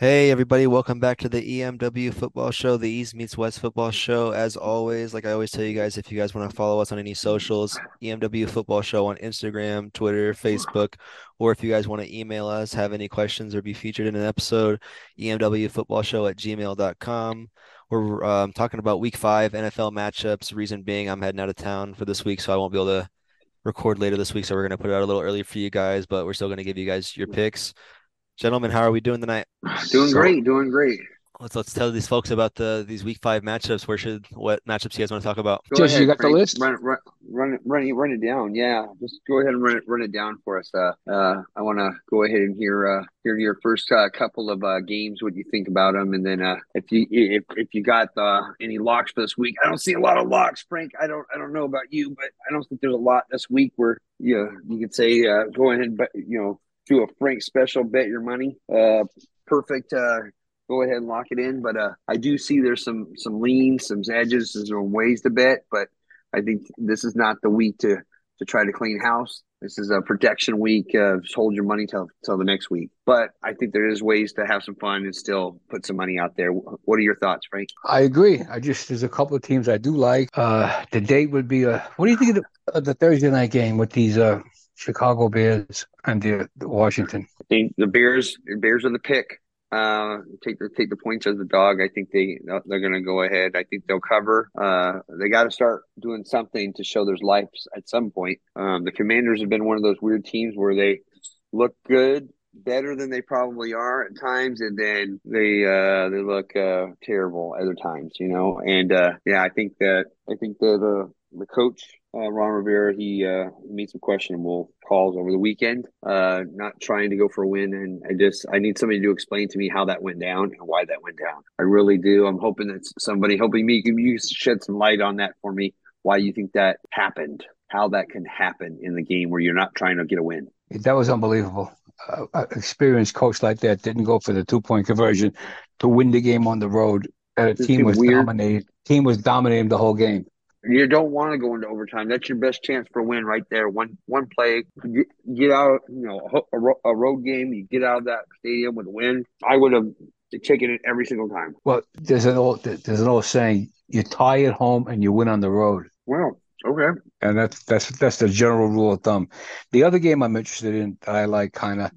Hey everybody, welcome back to the EMW Football Show, the East Meets West Football Show. As always, like I always tell you guys, if you guys want to follow us on any socials, EMW Football Show on Instagram, Twitter, Facebook, or if you guys want to email us, have any questions, or be featured in an episode, EMW Football Show at gmail.com. We're um, talking about week five NFL matchups. Reason being, I'm heading out of town for this week, so I won't be able to record later this week. So we're going to put it out a little early for you guys, but we're still going to give you guys your picks. Gentlemen, how are we doing tonight? Doing so, great, doing great. Let's let's tell these folks about the these week five matchups. Where should what matchups you guys want to talk about? Go ahead, you got Frank. the list? Run, run, run it, run it, run it down. Yeah, just go ahead and run it, run it down for us. Uh, uh, I want to go ahead and hear uh, hear your first uh, couple of uh, games, what you think about them, and then uh, if you if if you got uh, any locks for this week, I don't see a lot of locks, Frank. I don't I don't know about you, but I don't think there's a lot this week where you you could say uh, go ahead, but you know do a Frank special bet your money. Uh, perfect. Uh, go ahead and lock it in. But uh, I do see there's some some leans, some edges, some ways to bet. But I think this is not the week to to try to clean house. This is a protection week. Uh, just hold your money till till the next week. But I think there is ways to have some fun and still put some money out there. What are your thoughts, Frank? I agree. I just there's a couple of teams I do like. Uh, the date would be a. What do you think of the, the Thursday night game with these uh Chicago Bears and the, the Washington. I think the Bears Bears are the pick. Uh, take the take the points as the dog. I think they they're going to go ahead. I think they'll cover. Uh, they got to start doing something to show there's life at some point. Um, the Commanders have been one of those weird teams where they look good, better than they probably are at times, and then they uh, they look uh, terrible other times. You know, and uh, yeah, I think that I think that the the coach uh, Ron Rivera, he uh, made some questionable calls over the weekend. Uh, not trying to go for a win, and I just I need somebody to explain to me how that went down and why that went down. I really do. I'm hoping that somebody, hoping me, can you shed some light on that for me? Why you think that happened? How that can happen in the game where you're not trying to get a win? That was unbelievable. Uh, experienced coach like that didn't go for the two point conversion to win the game on the road. A team was weird. dominated. Team was dominating the whole game. You don't want to go into overtime. That's your best chance for a win right there. One one play, get, get out. You know, a, a road game. You get out of that stadium with a win. I would have taken it every single time. Well, there's an old there's an old saying: you tie at home and you win on the road. Well, okay. And that's that's that's the general rule of thumb. The other game I'm interested in that I like kind of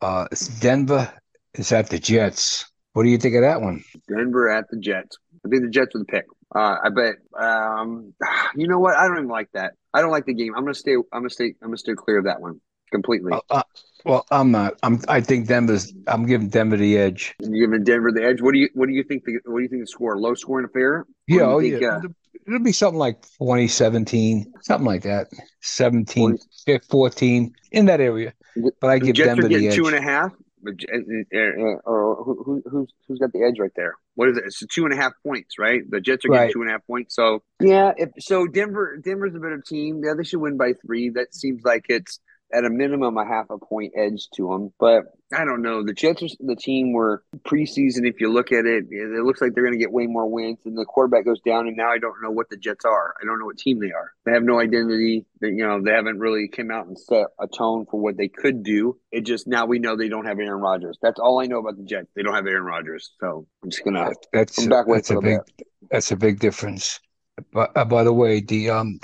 uh, Denver is at the Jets. What do you think of that one? Denver at the Jets. I think the Jets are the pick. Uh, I bet. Um, you know what? I don't even like that. I don't like the game. I'm gonna stay. I'm gonna stay. I'm gonna stay clear of that one completely. Uh, uh, well, I'm not. I'm. I think Denver's. I'm giving Denver the edge. You giving Denver the edge? What do you? What do you think? The, what do you think the score? Low scoring affair? Yeah. Oh, think, yeah. Uh, It'll be something like 2017, something like that. 17, 20. 14 in that area. But I give Jets Denver the edge. Two and a half. Uh, uh, or who, who's who's got the edge right there? What is it? It's two and a half points, right? The Jets are getting right. two and a half points. So yeah, if, so Denver Denver's a better team. Yeah, they should win by three. That seems like it's at a minimum a half a point edge to them. But I don't know. The Jets are the team where preseason, if you look at it, it looks like they're going to get way more wins. And the quarterback goes down, and now I don't know what the Jets are. I don't know what team they are. They have no identity. They, you know, they haven't really came out and set a tone for what they could do. It just now we know they don't have Aaron Rodgers. That's all I know about the Jets. They don't have Aaron Rodgers. So I'm just gonna. That's I'm back that's a big. Bit. That's a big difference. But uh, by the way, the um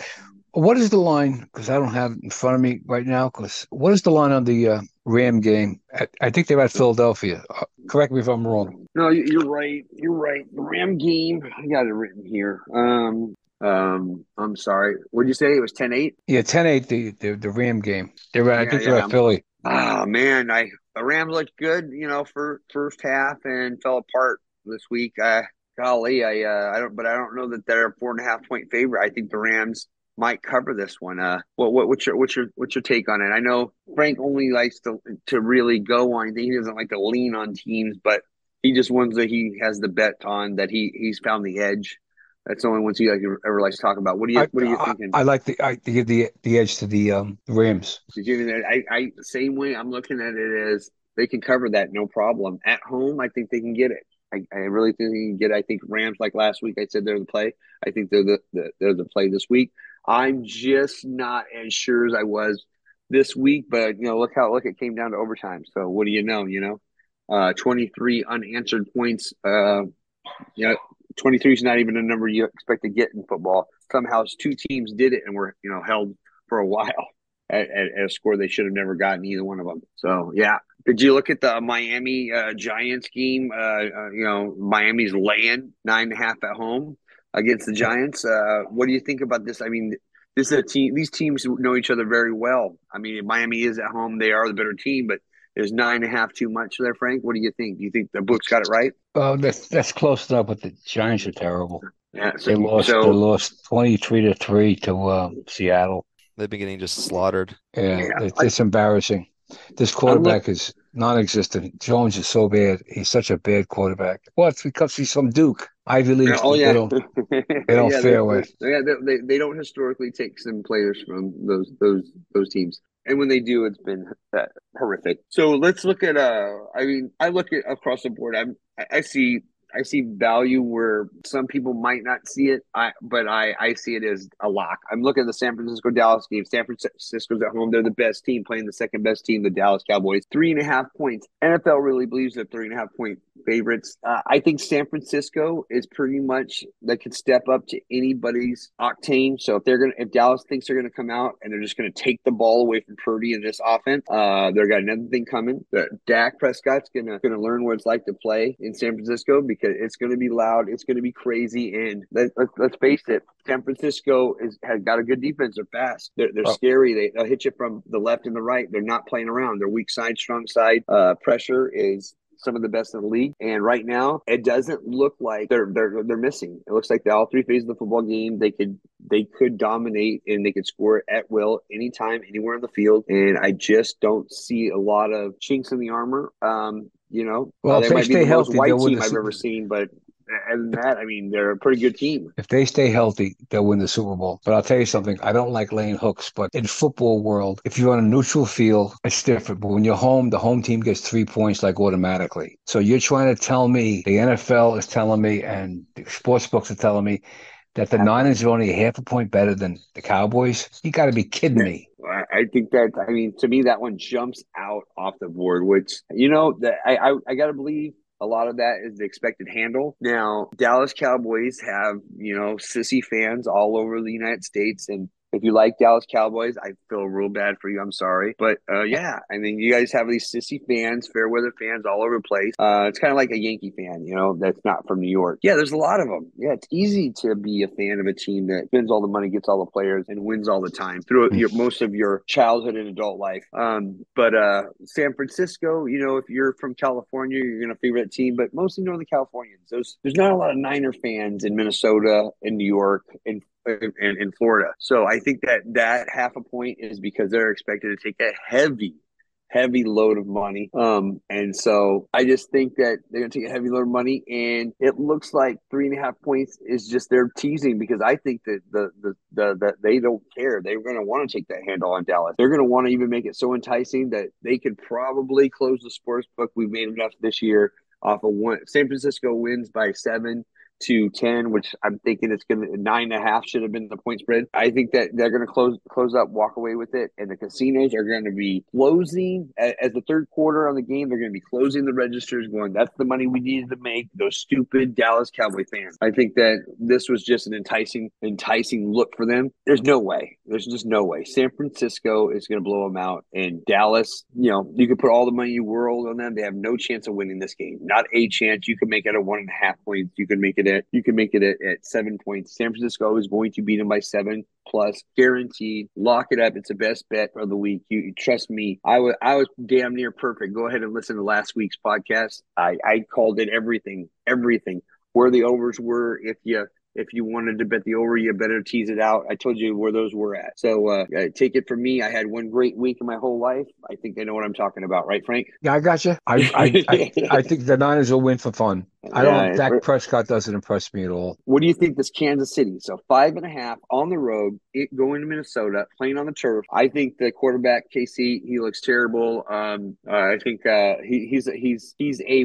what is the line? Because I don't have it in front of me right now. Because what is the line on the uh, Ram game? I, I, think they're at Philadelphia. Uh, correct me if I'm wrong. No, you're right. You're right. The Ram game. I got it written here. Um, um, I'm sorry. What did you say? It was 10-8? Yeah, 10-8, The, the the Ram game. They're at, yeah, I think yeah. they're at Philly. Oh man, I the Rams looked good. You know, for first half and fell apart this week. Uh, golly, I uh, I don't, but I don't know that they're a four and a half point favorite. I think the Rams might cover this one. Uh, what, what what's your what's your what's your take on it? I know Frank only likes to to really go on. He doesn't like to lean on teams, but he just wants that he has the bet on that he he's found the edge. That's the only ones he like, ever likes to talk about. What do you I, What are you thinking? I, I like the I give the the edge to the um Rams. I, I same way I'm looking at it is they can cover that no problem at home. I think they can get it. I, I really think they can get. It. I think Rams like last week. I said they're the play. I think they're the, the they're the play this week. I'm just not as sure as I was this week, but you know, look how look it came down to overtime. So what do you know? You know, uh, 23 unanswered points. Uh, you know, 23 is not even a number you expect to get in football. Somehow, two teams did it and were you know held for a while at, at, at a score they should have never gotten either one of them. So yeah, did you look at the Miami uh, Giants game? Uh, uh, you know, Miami's laying nine and a half at home against the Giants. Uh, what do you think about this? I mean, this is a team. These teams know each other very well. I mean, Miami is at home; they are the better team, but is nine and a half too much there, Frank? What do you think? Do you think the books got it right? Well, that's that's close enough, but the Giants are terrible. Yeah, so, they lost. so, they lost twenty three to three to uh, Seattle. They've been getting just slaughtered. Yeah, yeah it's, I, it's embarrassing. This quarterback is non-existent. Jones is so bad. He's such a bad quarterback. Well, What? Because he's from Duke, Ivy League. Oh yeah, they don't, they don't yeah, fare with. Yeah, they, they don't historically take some players from those those those teams and when they do, it's been horrific. So let's look at. Uh, I mean, I look at across the board. I'm, I see I see value where some people might not see it, I, but I, I see it as a lock. I'm looking at the San Francisco Dallas game. San Francisco's at home. They're the best team playing the second best team, the Dallas Cowboys. Three and a half points. NFL really believes they're three and a half point favorites. Uh, I think San Francisco is pretty much that could step up to anybody's octane. So if they're gonna, if Dallas thinks they're gonna come out and they're just gonna take the ball away from Purdy in this offense, uh, they're got another thing coming. That Dak Prescott's gonna gonna learn what it's like to play in San Francisco because because it's going to be loud, it's going to be crazy, and let, let, let's face it, San Francisco is has got a good defense. They're fast. They're, they're oh. scary. They, they'll hit you from the left and the right. They're not playing around. They're weak side, strong side. Uh, pressure is some of the best in the league. And right now, it doesn't look like they're they're they're missing. It looks like the, all three phases of the football game they could they could dominate and they could score at will anytime, anywhere in the field. And I just don't see a lot of chinks in the armor. Um, you know, well, uh, they, they might be the most white team I've ever seen, but and that, I mean, they're a pretty good team. If they stay healthy, they'll win the Super Bowl. But I'll tell you something, I don't like laying hooks, but in football world, if you're on a neutral field, it's different. But when you're home, the home team gets three points like automatically. So you're trying to tell me, the NFL is telling me, and the sports books are telling me that the Niners are only a half a point better than the Cowboys? You got to be kidding me. I think that I mean to me that one jumps out off the board, which you know that I I, I got to believe a lot of that is the expected handle. Now, Dallas Cowboys have, you know, sissy fans all over the United States and if you like Dallas Cowboys, I feel real bad for you. I'm sorry, but uh, yeah, I mean, you guys have these sissy fans, fair weather fans all over the place. Uh, it's kind of like a Yankee fan, you know, that's not from New York. Yeah, there's a lot of them. Yeah, it's easy to be a fan of a team that spends all the money, gets all the players, and wins all the time through your, most of your childhood and adult life. Um, but uh, San Francisco, you know, if you're from California, you're gonna favor that team, but mostly Northern Californians. There's there's not a lot of Niner fans in Minnesota, in New York, in in, in Florida. So I think that that half a point is because they're expected to take a heavy heavy load of money. Um, and so I just think that they're gonna take a heavy load of money, and it looks like three and a half points is just they're teasing because I think that the the the that they don't care. They're gonna want to take that handle on Dallas. They're gonna want to even make it so enticing that they could probably close the sports book. We've made enough this year off of one. San Francisco wins by seven to 10, which I'm thinking it's going to nine and a half should have been the point spread. I think that they're going to close close up, walk away with it, and the casinos are going to be closing as the third quarter on the game. They're going to be closing the registers, going, "That's the money we needed to make." Those stupid Dallas Cowboy fans. I think that this was just an enticing, enticing look for them. There's no way. There's just no way. San Francisco is going to blow them out, and Dallas. You know, you could put all the money you world on them. They have no chance of winning this game. Not a chance. You can make it a one and a half points. You can make it you can make it at, at seven points. San Francisco is going to beat them by seven plus, guaranteed. Lock it up. It's the best bet of the week. You, you trust me. I was I was damn near perfect. Go ahead and listen to last week's podcast. I I called it everything, everything. Where the overs were, if you if you wanted to bet the over, you better tease it out. I told you where those were at. So uh, take it from me. I had one great week in my whole life. I think I know what I'm talking about, right, Frank? Yeah, I got you. I I, I, I think the Niners will win for fun. I don't. Yeah, Dak Prescott doesn't impress me at all. What do you think? This Kansas City, so five and a half on the road, it, going to Minnesota, playing on the turf. I think the quarterback KC, he looks terrible. Um, uh, I think uh, he, he's he's he's a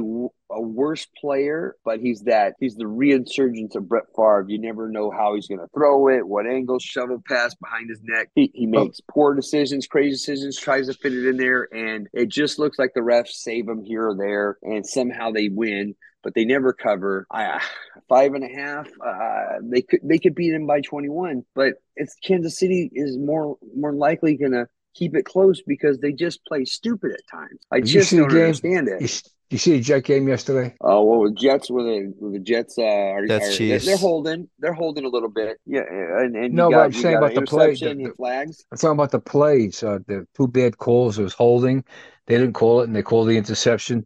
a worse player, but he's that he's the reinsurgence of Brett Favre. You never know how he's going to throw it, what angle, shovel pass behind his neck. He, he makes oh. poor decisions, crazy decisions, tries to fit it in there, and it just looks like the refs save him here or there, and somehow they win but they never cover. I, five and a half. Uh, they could they could beat him by twenty one, but it's Kansas City is more more likely gonna keep it close because they just play stupid at times. I Did just don't understand it. You, you see the Jet game yesterday? Oh, well, the Jets were the the Jets. Uh, are, That's are, they're, holding. They're holding a little bit. Yeah, and, and no, got, but I'm saying about the play. The, flags. I'm talking about the plays. Uh, the two bad calls. It was holding. They didn't call it, and they called the interception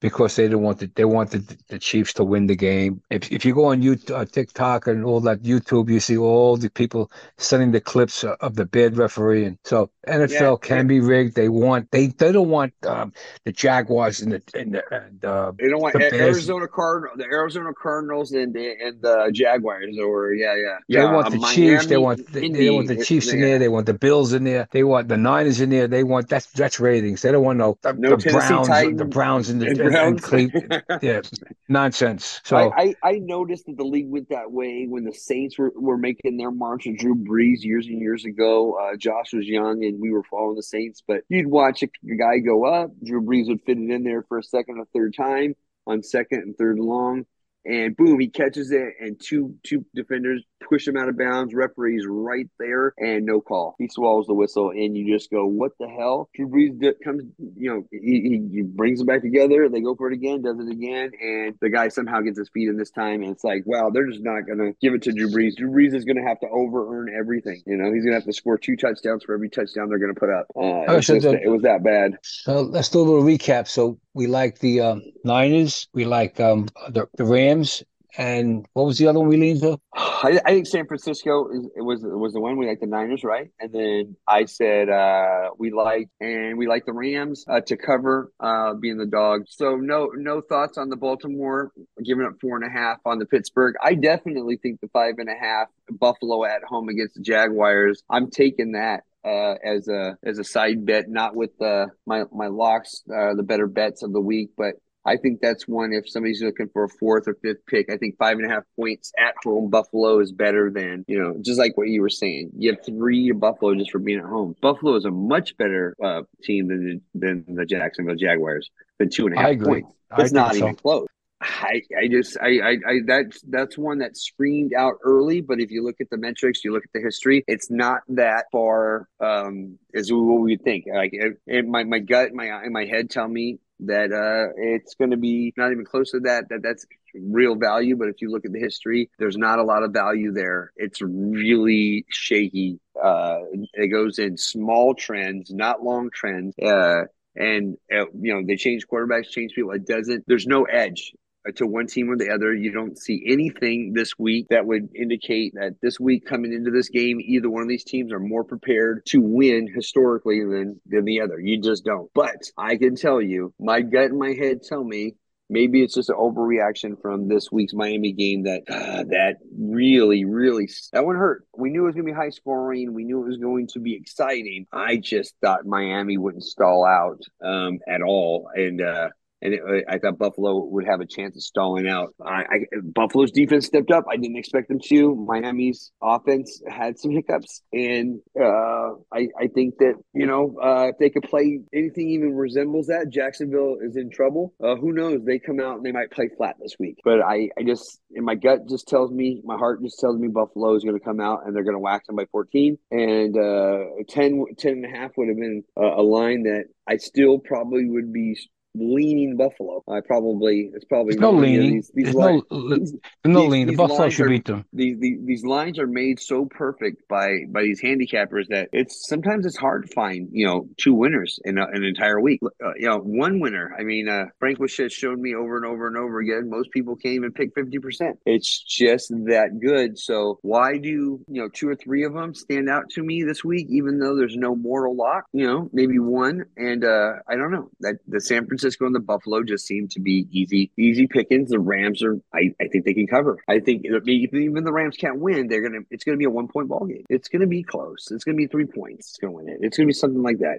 because they didn't want the, they wanted the Chiefs to win the game. If if you go on YouTube, uh, TikTok and all that YouTube, you see all the people sending the clips of the bad referee, and so NFL yeah, can yeah. be rigged. They want they they don't want um, the Jaguars and the and, the, and uh, they don't want the Arizona Cardinals, the Arizona Cardinals and the and the Jaguars, or yeah, yeah, yeah. They want the Miami, Chiefs. They want they, they want the Chiefs in there. They want the Bills in there. They want the Niners in there. They want that's that's ratings. They don't want no the, no the Browns, Titans. the Browns and the Cleveland. yeah, nonsense. So I, I, I, noticed that the league went that way when the Saints were, were making their march with Drew Brees years and years ago. Uh, Josh was young and we were following the Saints, but you'd watch a guy go up. Drew Brees would fit it in there for a second or third time on second and third long and boom, he catches it, and two two defenders push him out of bounds. Referee's right there, and no call. He swallows the whistle, and you just go, "What the hell?" Drew Brees comes, you know, he, he brings them back together. They go for it again, does it again, and the guy somehow gets his feet in this time. And it's like, wow, they're just not gonna give it to Drew Brees. Drew Brees is gonna have to over earn everything. You know, he's gonna have to score two touchdowns for every touchdown they're gonna put up. Uh, oh, so the, it was that bad. So let's do a little recap. So we like the um, Niners. We like um, the, the Rams. And what was the other one we leaned to? I, I think San Francisco is, was was the one we like the Niners, right? And then I said uh, we like and we like the Rams uh, to cover uh, being the dog. So no no thoughts on the Baltimore giving up four and a half on the Pittsburgh. I definitely think the five and a half Buffalo at home against the Jaguars. I'm taking that uh, as a as a side bet, not with uh, my my locks, uh, the better bets of the week, but I think that's one. If somebody's looking for a fourth or fifth pick, I think five and a half points at home Buffalo is better than you know, just like what you were saying. You have three Buffalo just for being at home. Buffalo is a much better uh, team than than the Jacksonville Jaguars. Than two and a half points. It's not so. even close. I, I just I, I I that's that's one that screamed out early, but if you look at the metrics, you look at the history, it's not that far um as what we think. Like it, it, my my gut, my my head tell me that uh it's going to be not even close to that that that's real value but if you look at the history there's not a lot of value there it's really shaky uh it goes in small trends not long trends uh and uh, you know they change quarterbacks change people it doesn't there's no edge to one team or the other. You don't see anything this week that would indicate that this week coming into this game, either one of these teams are more prepared to win historically than than the other. You just don't. But I can tell you, my gut and my head tell me maybe it's just an overreaction from this week's Miami game that uh, that really, really that one hurt. We knew it was going to be high scoring. We knew it was going to be exciting. I just thought Miami wouldn't stall out um, at all, and uh, and it, I thought Buffalo would have a chance of stalling out. I, I, Buffalo's defense stepped up. I didn't expect them to. Miami's offense had some hiccups, and uh, I, I think that you know uh, if they could play anything even resembles that, Jacksonville is in trouble. Uh, who knows? They come out and they might play flat this week. But I, I just, in my gut, just tells me, my heart just tells me Buffalo is going to come out and they're going to wax them by 14, and uh, 10, 10 and a half would have been a line that I still probably would be leaning Buffalo. I probably it's probably no leaning. These, these lines, no, these, no leaning. Buffalo should are, beat them. These, these these lines are made so perfect by by these handicappers that it's sometimes it's hard to find you know two winners in a, an entire week. Uh, you know one winner. I mean, uh, Frank was just showed me over and over and over again. Most people can't even pick fifty percent. It's just that good. So why do you know two or three of them stand out to me this week, even though there's no mortal lock? You know, maybe one, and uh, I don't know that the San Francisco Francisco and the Buffalo just seem to be easy, easy pickings. The Rams are, I, I think they can cover. I think even the Rams can't win, they're gonna. It's gonna be a one point ball game. It's gonna be close. It's gonna be three points. It's gonna win it. It's gonna be something like that.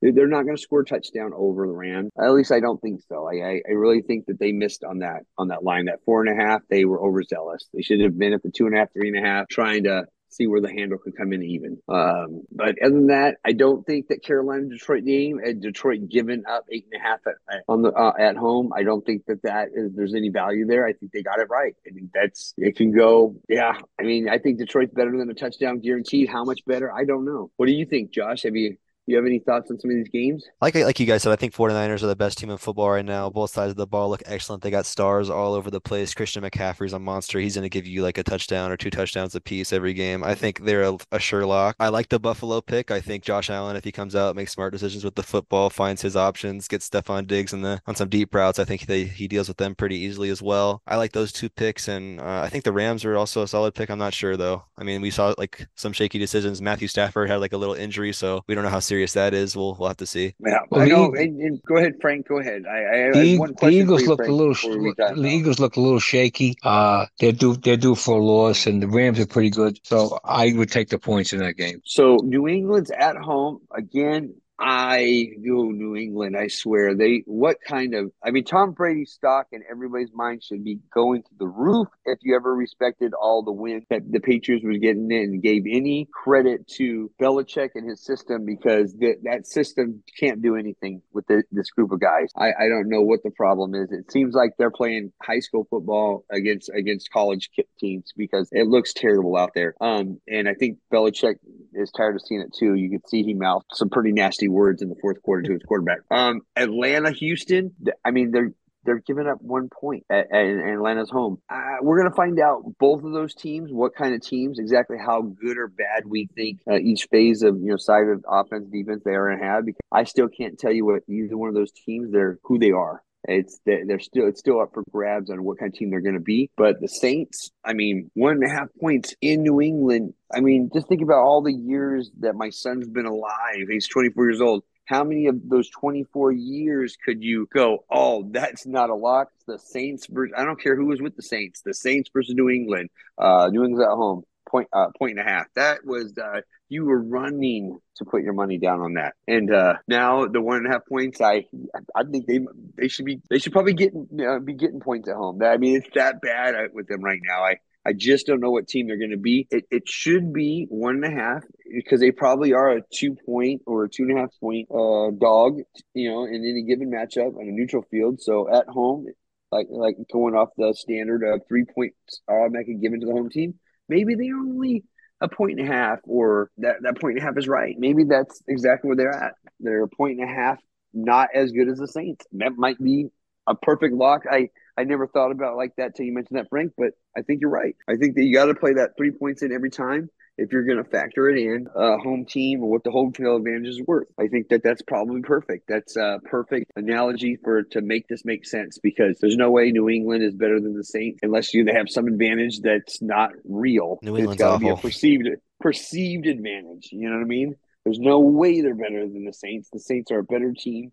They're not going to score a touchdown over the Rams. At least I don't think so. I, I really think that they missed on that on that line. That four and a half, they were overzealous. They should have been at the two and a half, three and a half, trying to see where the handle could come in even. Um, but other than that, I don't think that Carolina Detroit game and Detroit giving up eight and a half at, on the uh, at home. I don't think that that is there's any value there. I think they got it right. I think that's it can go. Yeah, I mean, I think Detroit's better than a touchdown guaranteed. How much better? I don't know. What do you think, Josh? Have you you have any thoughts on some of these games? Like like you guys said, I think 49ers are the best team in football right now. Both sides of the ball look excellent. They got stars all over the place. Christian McCaffrey's a monster. He's going to give you like a touchdown or two touchdowns a piece every game. I think they're a, a sure lock. I like the Buffalo pick. I think Josh Allen, if he comes out, makes smart decisions with the football, finds his options, gets Stefon Diggs in the on some deep routes. I think they, he deals with them pretty easily as well. I like those two picks, and uh, I think the Rams are also a solid pick. I'm not sure though. I mean, we saw like some shaky decisions. Matthew Stafford had like a little injury, so we don't know how serious that is. We'll we'll have to see. Yeah, well, I know. And, and go ahead, Frank. Go ahead. I, I the, the Eagles look a little. The Eagles look a little shaky. Uh, they're due. They're due for a loss, and the Rams are pretty good. So I would take the points in that game. So New England's at home again. I do New England. I swear they. What kind of? I mean, Tom Brady's stock in everybody's mind should be going to the roof. If you ever respected all the wins that the Patriots was getting in, and gave any credit to Belichick and his system, because that that system can't do anything with the, this group of guys. I, I don't know what the problem is. It seems like they're playing high school football against against college teams because it looks terrible out there. Um, and I think Belichick is tired of seeing it too. You can see he mouthed some pretty nasty words in the fourth quarter to his quarterback. Um, Atlanta, Houston. I mean, they're they're giving up one point at, at Atlanta's home. Uh, we're going to find out both of those teams, what kind of teams, exactly how good or bad we think uh, each phase of you know side of offense defense they are going to have. Because I still can't tell you what either one of those teams they're who they are. It's they're still it's still up for grabs on what kind of team they're going to be. But the Saints, I mean, one and a half points in New England. I mean, just think about all the years that my son's been alive. He's 24 years old. How many of those 24 years could you go, oh, that's not a lock? The Saints versus, I don't care who was with the Saints, the Saints versus New England. Uh, New England's at home, point, uh, point and a half. That was, uh, you were running to put your money down on that. And uh, now the one and a half points, I I think they they should be they should probably get uh, be getting points at home. I mean, it's that bad uh, with them right now. I I just don't know what team they're going to be. It, it should be one and a half because they probably are a two point or a two and a half point uh, dog, you know, in any given matchup on a neutral field. So at home, like like going off the standard of three points automatically given to the home team, maybe they're only a point and a half or that, that point and a half is right. Maybe that's exactly where they're at. They're a point and a half, not as good as the Saints. That might be a perfect lock. I I never thought about like that till you mentioned that, Frank. But I think you're right. I think that you got to play that three points in every time if you're going to factor it in uh, home team or what the home field advantage is worth. I think that that's probably perfect. That's a perfect analogy for to make this make sense because there's no way New England is better than the Saints unless you they have some advantage that's not real. New England's it's got to be a perceived perceived advantage. You know what I mean? There's no way they're better than the Saints. The Saints are a better team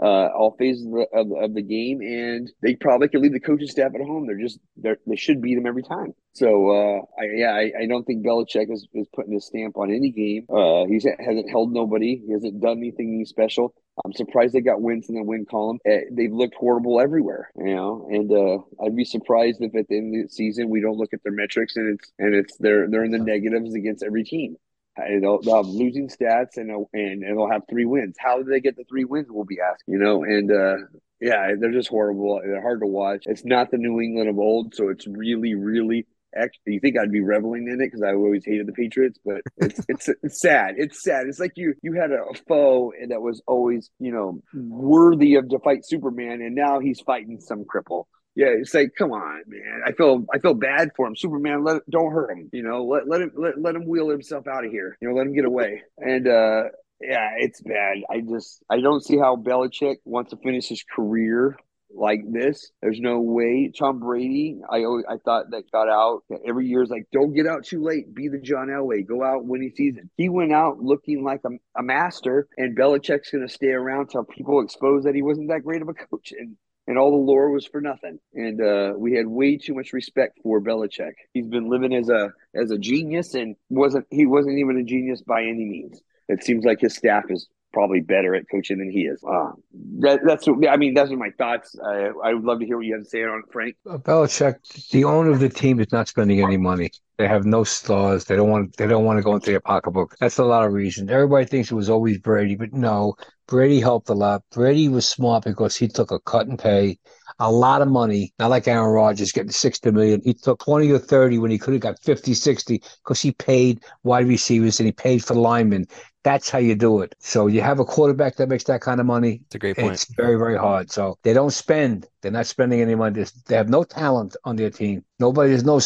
uh, all phases of the, of, of, the game, and they probably could leave the coaching staff at home. They're just they're, they should beat them every time. So uh, I, yeah, I, I, don't think Belichick is, is putting his stamp on any game. Uh, he hasn't held nobody. He hasn't done anything special. I'm surprised they got wins in the win column. Uh, they've looked horrible everywhere, you know. And uh, I'd be surprised if at the end of the season we don't look at their metrics and it's and it's they're they're in the negatives against every team. They'll, they'll, have losing stats and, and and they'll have three wins. How did they get the three wins? We'll be asking, you know. And uh, yeah, they're just horrible. They're hard to watch. It's not the New England of old, so it's really, really. Actually, you think I'd be reveling in it because I always hated the Patriots, but it's it's it's sad. It's sad. It's like you you had a foe and that was always you know worthy of to fight Superman, and now he's fighting some cripple yeah, it's like, come on, man. I feel I feel bad for him. Superman, let don't hurt him. You know, let let him let, let him wheel himself out of here. You know, let him get away. And uh yeah, it's bad. I just I don't see how Belichick wants to finish his career like this. There's no way. Tom Brady, I always, I thought that got out every year is like, don't get out too late. Be the John Elway. Go out winning season. He went out looking like a, a master, and Belichick's going to stay around till people expose that he wasn't that great of a coach. And and all the lore was for nothing. And uh, we had way too much respect for Belichick. He's been living as a as a genius, and wasn't he wasn't even a genius by any means. It seems like his staff is probably better at coaching than he is. Uh, that, that's I mean, are my thoughts. I, I would love to hear what you have to say on it, Frank. Uh, Belichick, the owner of the team is not spending any money. They have no stars. They don't want. They don't want to go into their pocketbook. That's a lot of reasons. Everybody thinks it was always Brady, but no, Brady helped a lot. Brady was smart because he took a cut and pay a lot of money, not like Aaron Rodgers getting 60 million. He took 20 or 30 when he could have got 50, 60 because he paid wide receivers and he paid for linemen. That's how you do it. So you have a quarterback that makes that kind of money. It's a great point. It's very, very hard. So they don't spend. They're not spending any money. They have no talent on their team. Nobody. There's no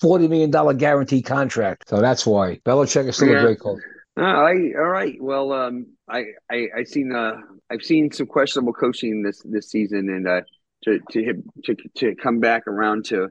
forty million dollar guaranteed contract. So that's why Belichick is still yeah. a great coach. All right, all right. Well, um, I, I, I seen, uh, I've seen some questionable coaching this this season, and uh, to to to to come back around to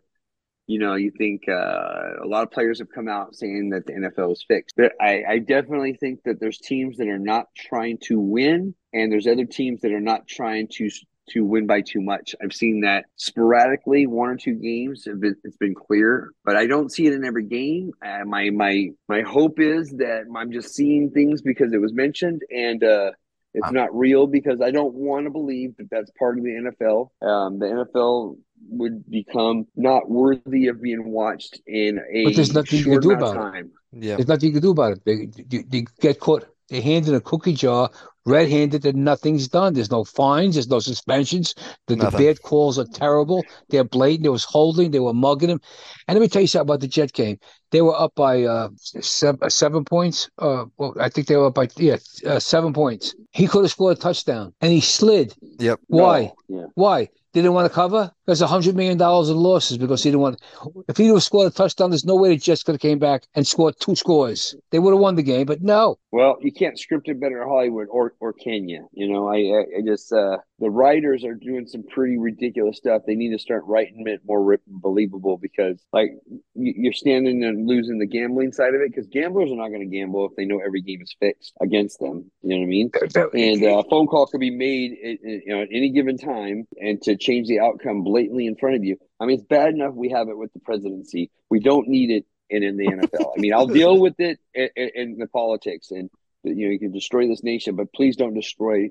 you know, you think uh, a lot of players have come out saying that the NFL is fixed. But I, I, definitely think that there's teams that are not trying to win, and there's other teams that are not trying to to win by too much. I've seen that sporadically, one or two games. Been, it's been clear, but I don't see it in every game. Uh, my my my hope is that I'm just seeing things because it was mentioned, and uh, it's not real because I don't want to believe that that's part of the NFL. Um, the NFL would become not worthy of being watched in a but there's nothing you can do about time. it. Yeah, there's nothing you can do about it. They, they, they get caught. They hand in a cookie jar, red-handed, and nothing's done. There's no fines. There's no suspensions. The, the bad calls are terrible. They're blatant. There was holding. They were mugging him. And let me tell you something about the Jet game. They were up by uh, seven, seven points. Uh, well, I think they were up by yeah uh, seven points. He could have scored a touchdown, and he slid. Yep. Why? No. Yeah. Why? didn't want to cover? There's a hundred million dollars in losses because he didn't want. If he would have scored a touchdown, there's no way the Jets could have came back and scored two scores. They would have won the game, but no. Well, you can't script it better in Hollywood, or or can you? You know, I I, I just uh, the writers are doing some pretty ridiculous stuff. They need to start writing it more believable because like you're standing and losing the gambling side of it because gamblers are not going to gamble if they know every game is fixed against them. You know what I mean? And uh, a phone call could be made at, you know at any given time and to change the outcome blatantly in front of you. I mean, it's bad enough we have it with the presidency. We don't need it in, in the NFL. I mean, I'll deal with it in, in, in the politics and you know you can destroy this nation, but please don't destroy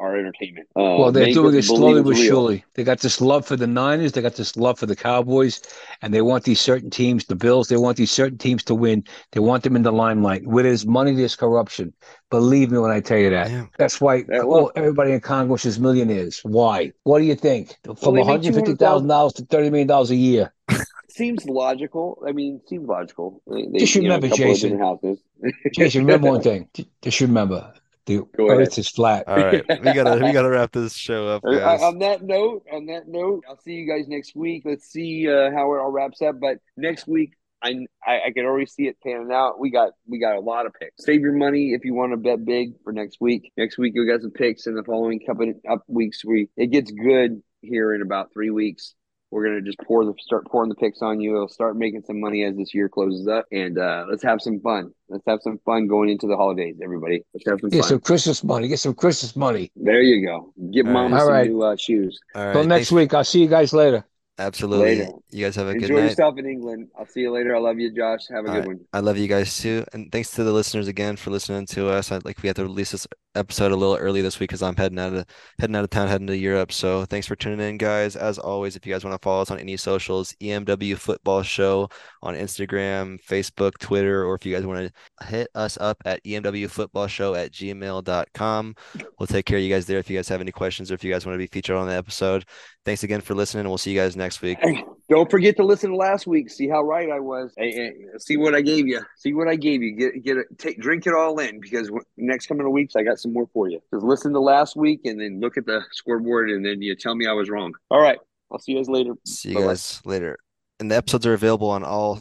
our entertainment. Uh, well, they're doing it slowly but surely. They got this love for the Niners, they got this love for the Cowboys, and they want these certain teams, the Bills. They want these certain teams to win. They want them in the limelight. Where there's money, there's corruption. Believe me when I tell you that. Yeah. That's why well, everybody in Congress is millionaires. Why? What do you think? From well, one hundred fifty thousand dollars to thirty million dollars a year seems logical. I mean, seems logical. They, just remember, know, Jason. Jason, remember one thing. Just remember, the Go Earth ahead. is flat. All right, we gotta we gotta wrap this show up, uh, guys. On that note, on that note, I'll see you guys next week. Let's see uh, how it all wraps up. But next week, I, I, I can already see it panning out. We got we got a lot of picks. Save your money if you want to bet big for next week. Next week we got some picks, and the following couple up weeks we it gets good here in about three weeks. We're gonna just pour the start pouring the picks on you. It'll start making some money as this year closes up, and uh, let's have some fun. Let's have some fun going into the holidays, everybody. Let's have some Get fun. some Christmas money. Get some Christmas money. There you go. Get mom some right. new uh, shoes. All right. Till next Thanks. week. I'll see you guys later. Absolutely. Later. You guys have a Enjoy good night. Enjoy yourself in England. I'll see you later. I love you, Josh. Have a All good right. one. I love you guys too. And thanks to the listeners again for listening to us. I like we had to release this episode a little early this week because I'm heading out of heading out of town, heading to Europe. So thanks for tuning in, guys. As always, if you guys want to follow us on any socials, EMW Football Show on Instagram, Facebook, Twitter, or if you guys want to hit us up at EMW Football Show at gmail.com. We'll take care of you guys there if you guys have any questions or if you guys want to be featured on the episode. Thanks again for listening, and we'll see you guys next week. Hey, don't forget to listen to last week. See how right I was. Hey, hey, see what I gave you. See what I gave you. Get get it. Take drink it all in because next coming weeks I got some more for you. Just listen to last week and then look at the scoreboard and then you tell me I was wrong. All right. I'll see you guys later. See you Bye-bye. guys later. And the episodes are available on all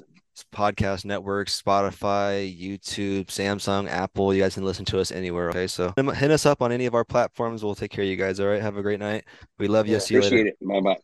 podcast networks, Spotify, YouTube, Samsung, Apple. You guys can listen to us anywhere. Okay. So hit us up on any of our platforms. We'll take care of you guys. All right. Have a great night. We love you. Yeah, See you later. Appreciate it. Bye bye.